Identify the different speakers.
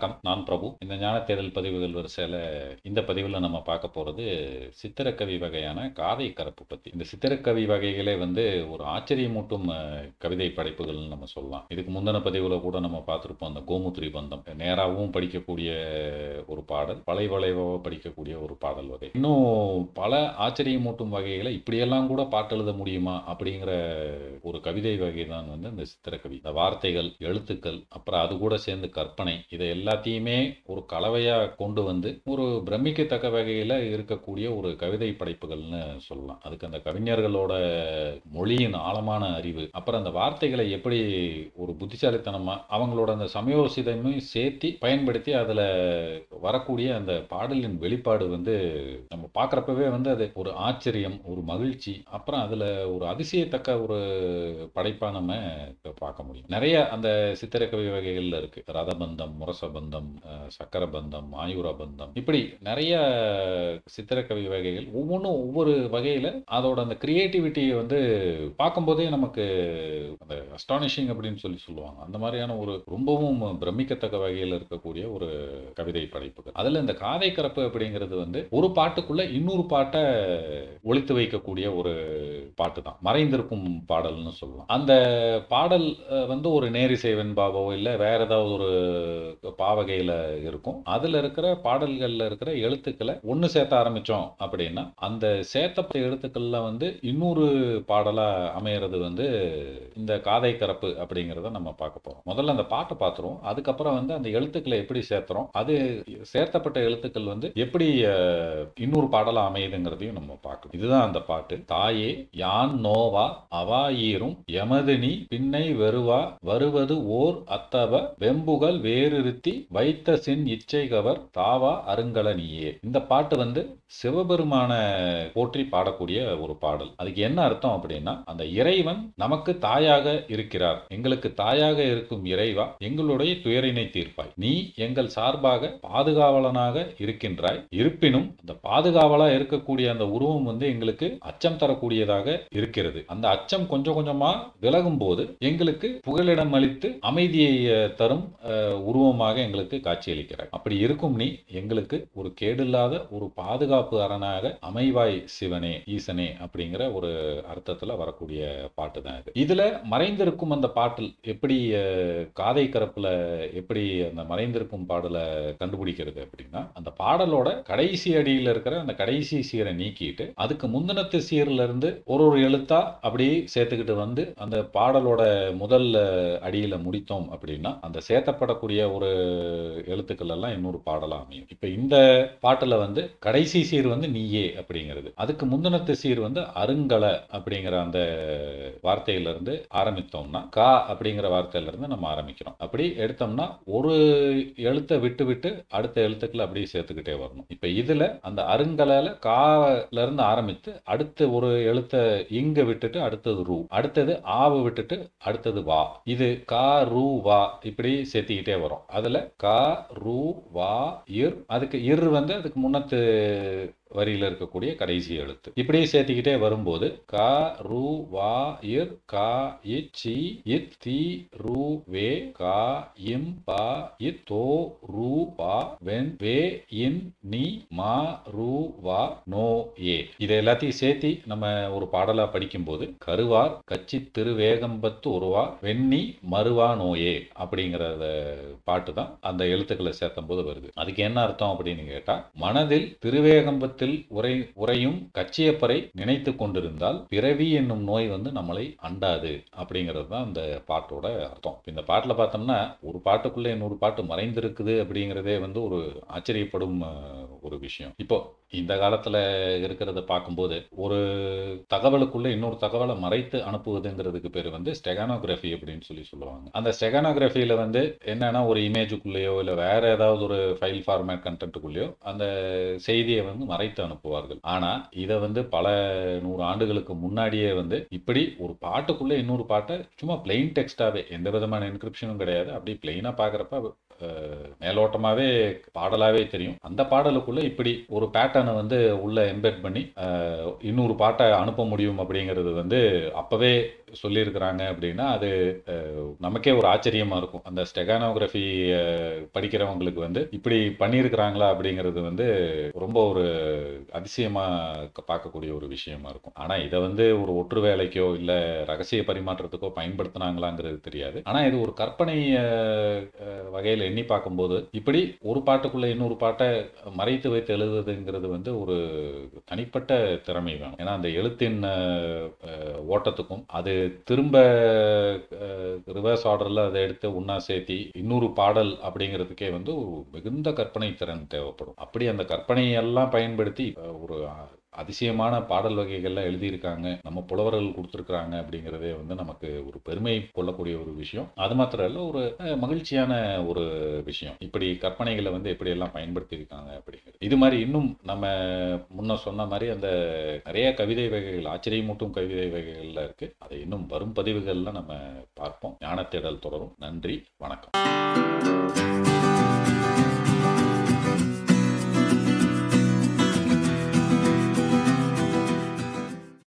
Speaker 1: வணக்கம். நான் பிரபு. இந்த ஞான தேடல் பதிவுகள் வரிசையில் இந்த பதிவில் நம்ம பார்க்க போகிறது சித்திரக்கவி வகையான காதை கரப்பு பற்றி இந்த சித்திரக்கவி வகைகளே வந்து ஒரு ஆச்சரியமூட்டும் கவிதை படைப்புகள்னு நம்ம சொல்லலாம். இதுக்கு முந்தின பதிவில் கூட நம்ம பார்த்துருப்போம் அந்த கோமுத்ரி பந்தம். நேராகவும் படிக்கக்கூடிய ஒரு பாடல் வளை வளைவாக படிக்கக்கூடிய ஒரு பாடல் வகை. இன்னும் பல ஆச்சரியமூட்டும் வகைகளை இப்படியெல்லாம் கூட பாட்டு எழுத முடியுமா அப்படிங்கிற ஒரு கவிதை வகை தான் வந்து இந்த சித்திரக்கவி. இந்த வார்த்தைகள் எழுத்துக்கள் அப்புறம் அது கூட சேர்ந்து கற்பனை இதை எல்லாத்தையுமே ஒரு கலவையாக கொண்டு வந்து ஒரு பிரமிக்கத்தக்க வகையில் இருக்கக்கூடிய ஒரு கவிதை படைப்புகள்னு சொல்லலாம். அதுக்கு அந்த கவிஞர்களோட மொழியின் ஆழமான அறிவு அப்புறம் அந்த வார்த்தைகளை எப்படி ஒரு புத்திசாலித்தனமாக அவங்களோட அந்த சமயோசிதமும் சேர்த்து பயன்படுத்தி அதில் வரக்கூடிய அந்த பாடலின் வெளிப்பாடு வந்து நம்ம பார்க்குறப்பவே வந்து அது ஒரு ஆச்சரியம் ஒரு மகிழ்ச்சி அப்புறம் அதில் ஒரு அதிசயத்தக்க ஒரு படைப்பாக நம்ம பார்க்க முடியும். நிறைய அந்த சித்திரக்கவி வகைகளில் இருக்குது ரதபந்தம் முரசபந்தம் பந்தம் சக்கர பந்தம் சக்கரபந்தம் ஆயுரபந்தம் இப்படி நிறைய சித்திரக்கவி வகைகள் ஒவ்வொன்றும் ஒவ்வொரு வகையில் அதோட அந்த கிரியேட்டிவிட்டியை வந்து பார்க்கும்போதே நமக்கு அந்த அஸ்டானிஷிங் அப்படின்னு சொல்லி சொல்லுவாங்க. அந்த மாதிரியான ஒரு ரொம்பவும் பிரமிக்கத்தக்க வகையில் இருக்கக்கூடிய ஒரு கவிதை படைப்புகள். அதில் இந்த காதை கரப்பு அப்படிங்கிறது வந்து ஒரு பாட்டுக்குள்ள இன்னொரு பாட்டை ஒழித்து வைக்கக்கூடிய ஒரு பாட்டு தான். மறைந்திருக்கும் பாடல்னு சொல்லலாம். அந்த பாடல் வந்து ஒரு நேரிசை வெண்பாவோ இல்லை வேற ஏதாவது ஒரு பாவகையில் இருக்கும். அதில் இருக்கிற பாடல்களில் இருக்கிற எழுத்துக்களை ஒன்று சேர்த்த ஆரம்பித்தோம் அப்படின்னா அந்த சேர்த்தப்பட்ட எழுத்துக்களில் வந்து இன்னொரு பாடலாக அமையிறது வந்து இந்த காதை கரப்பு அப்படிங்கிறத நம்ம பார்க்க போகிறோம் முதல்ல அந்த பாட்டை பார்த்துருவோம் அதுக்கப்புறம் வந்து அந்த எழுத்துக்களை எப்படி சேர்த்துறோம் அது சேர்த்தப்பட்ட எழுத்துக்கள் வந்து எப்படி இன்னொரு பாடலாக அமையுதுங்கிறதையும் நம்ம பார்க்கணும். இதுதான் அந்த பாட்டு. தாயே யான் நோவா அவா ஈரும் நீ பின்னை வெறுவா வருவது ஓர் அத்தவ வெம்புகள் வேறுருத்தி வைத்த சின் இச்சைகவர் தாவா அருங்கலனியே. இந்த பாட்டு வந்து சிவபெருமான போற்றி பாடக்கூடிய ஒரு பாடல். அதுக்கு என்ன அர்த்தம் அப்படின்னா அந்த இறைவன் நமக்கு தாயாக இருக்கிறார். எங்களுக்கு தாயாக இருக்கும் இறைவா எங்களுடைய துயரினை தீர்ப்பாய். நீ எங்கள் சார்பாக பாதுகாவலனாக இருக்கின்றாய். இருப்பினும் அந்த பாதுகாவலா இருக்கக்கூடிய அந்த உருவம் வந்து எங்களுக்கு அச்சம் தரக்கூடியதாக இருக்கிறது. அந்த அச்சம் கொஞ்சம் கொஞ்சமா விலகும் போது எங்களுக்கு புகலிடம் அளித்து அமைதியை தரும் உருவமாக எங்களுக்கு காட்சியளிக்கிறாய். அப்படி இருக்கும் நீ எங்களுக்கு ஒரு கேடில்லாத ஒரு பாதுகாப்பு அரணாக அமைவாய் சிவனே ஈசனே அப்படிங்கிற ஒரு அர்த்தத்துல வரக்கூடிய பாட்டு தான் இது. இதுல மறைந்திருக்கும் அந்த பாட்டில் எப்படி காதை கரப்புல எப்படி அந்த மறைந்திருக்கும் பாடலை கண்டுபிடிக்கிறது அப்படின்னா அந்த பாடலோட கடைசி அடியில் இருக்கிற அந்த கடைசி சீரை நீக்கிட்டு அதுக்கு முந்தினத்து சீர்ல இருந்து ஒரு ஒரு எழுத்தா அப்படியே சேர்த்துக்கிட்டு வந்து அந்த பாடலோட முதல் அடியில் முடித்தோம் அப்படின்னா அந்த சேர்த்தப்படக்கூடிய ஒரு எழுத்துக்கள் எல்லாம் இன்னொரு பாடலாக அமையும். இப்போ இந்த பாட்டில் வந்து கடைசி சீர் வந்து நீயே அப்படிங்கிறது. அதுக்கு முந்தினத்து சீர் வந்து அருங்கல அப்படிங்கிற அந்த வார்த்தையிலிருந்து ஆரம்பித்தோம்னா கா அப்படிங்கிற வார்த்தையிலிருந்து நம்ம ஆரம்பிக்கிறோம். அப்படி எடுத்தோம்னா ஒரு எழுத்தை விட்டு விட்டு அடுத்த எழுத்துக்களை அப்படியே சேர்த்துக்கிட்டே வரணும். இப்போ இதில் அந்த அருங்கலால காலேருந்து ஆரம்பித்து அடுத்து ஒரு எழுத்தை இங்க விட்டுட்டு அடுத்தது ரூ அடுத்தது ஆவை விட்டுட்டு அடுத்தது வா. இது கா ரூ வா இப்படி சேர்த்திக்கிட்டே வரும். அதில் கா ரூ வா இர். அதுக்கு இர் வந்து அதுக்கு முன்னத்து வரியில் இருக்கக்கூடிய கடைசி எழுத்து. இப்படியே சேர்த்திக்கிட்டே வரும்போது க ரு வா இர் கா இ சி இத் தி ரு வே கா இம் பா இத் தோ ரு பா வென் வே இன் நீ மா ரு வா நோ ஏ. இதை எல்லாத்தையும் சேர்த்தி நம்ம ஒரு பாடலா படிக்கும்போது கருவார் கச்சி திருவேகம்பத்து உருவா வெண்ணி மறுவா நோயே அப்படிங்கிற பாட்டு தான் அந்த எழுத்துக்களை சேர்த்தும் போது வருது. அதுக்கு என்ன அர்த்தம் அப்படின்னு கேட்டா மனதில் திருவேகம்பத்தில் உரை உரையும் கச்சியப்பரை நினைத்து கொண்டிருந்தால் பிறவி என்னும் நோய் வந்து நம்மளை அண்டாது அப்படிங்கிறது தான் அந்த பாட்டோட அர்த்தம். இந்த பாட்டில் பார்த்தோம்னா ஒரு பாட்டுக்குள்ளே இன்னொரு பாட்டு மறைந்திருக்குது அப்படிங்கிறதே வந்து ஒரு ஆச்சரியப்படும் ஒரு விஷயம். இப்போ இந்த காலத்தில் இருக்கிறத பார்க்கும்போது ஒரு தகவலுக்குள்ளே இன்னொரு தகவலை மறைத்து அனுப்புவதுங்கிறதுக்கு பேர் வந்து ஸ்டெகானோகிராஃபி அப்படின்னு சொல்லி சொல்லுவாங்க. அந்த ஸ்டெகானோகிராஃபியில் வந்து என்னன்னா ஒரு இமேஜுக்குள்ளேயோ இல்லை வேற ஏதாவது ஒரு ஃபைல் ஃபார்மேட் கண்டென்ட்டுக்குள்ளேயோ அந்த செய்தியை வந்து மறைத்து அனுப்புவார்கள். ஆனா இதை வந்து பல நூறு ஆண்டுகளுக்கு முன்னாடியே வந்து இப்படி ஒரு பாட்டுக்குள்ள இன்னொரு பாட்டை சும்மா பிளெயின் டெக்ஸ்டாவே எந்த விதமான என்கிரிப்ஷனும் கிடையாது. அப்படி பிளெயினா பார்க்குறப்ப மேலோட்டமாகவே பாடலாகவே தெரியும். அந்த பாடலுக்குள்ளே இப்படி ஒரு பேட்டர்னை வந்து உள்ளே எம்பெட் பண்ணி இன்னொரு பாட்டை அனுப்ப முடியும் அப்படிங்கிறது வந்து அப்போவே சொல்லியிருக்கிறாங்க அப்படின்னா அது நமக்கே ஒரு ஆச்சரியமாக இருக்கும். அந்த ஸ்டெகானோகிராஃபி படிக்கிறவங்களுக்கு வந்து இப்படி பண்ணியிருக்கிறாங்களா அப்படிங்கிறது வந்து ரொம்ப ஒரு அதிசயமாக பார்க்கக்கூடிய ஒரு விஷயமா இருக்கும். ஆனால் இதை வந்து ஒரு ஒற்று வேலைக்கோ இல்லை ரகசிய பரிமாற்றத்துக்கோ பயன்படுத்தினாங்களாங்கிறது தெரியாது. ஆனால் இது ஒரு கற்பனை வகையில் எண்ணி பார்க்கும்போது இப்படி ஒரு பாட்டுக்குள்ள இன்னொரு பாட்டை மறைத்து வைத்து எழுதுவதுங்கிறது வந்து ஒரு தனிப்பட்ட திறமை வேணும். ஏன்னா அந்த எழுத்தின் ஓட்டத்துக்கும் அது திரும்ப ரிவர்ஸ் ஆர்டர்ல அதை எடுத்து ஒன்றா சேர்த்தி இன்னொரு பாடல் அப்படிங்கிறதுக்கே வந்து ஒரு மிகுந்த கற்பனை திறன் தேவைப்படும். அப்படி அந்த கற்பனையெல்லாம் பயன்படுத்தி ஒரு அதிசயமான பாடல் வகைகள்லாம் எழுதியிருக்காங்க. நம்ம புலவர்கள் கொடுத்துருக்குறாங்க அப்படிங்கிறதே வந்து நமக்கு ஒரு பெருமை கொள்ளக்கூடிய ஒரு விஷயம். அது மாத்திரம் இல்லை ஒரு மகிழ்ச்சியான ஒரு விஷயம். இப்படி கற்பனைகளை வந்து எப்படி எல்லாம் பயன்படுத்தியிருக்காங்க அப்படிங்கிறது. இது மாதிரி இன்னும் நம்ம முன்ன சொன்ன மாதிரி அந்த நிறைய கவிதை வகைகள் ஆச்சரியமூட்டும் கவிதை வகைகள்ல இருக்கு. அதை இன்னும் வரும் பதிவுகளில் நம்ம பார்ப்போம். ஞானத்தேடல் தொடரும். நன்றி வணக்கம்.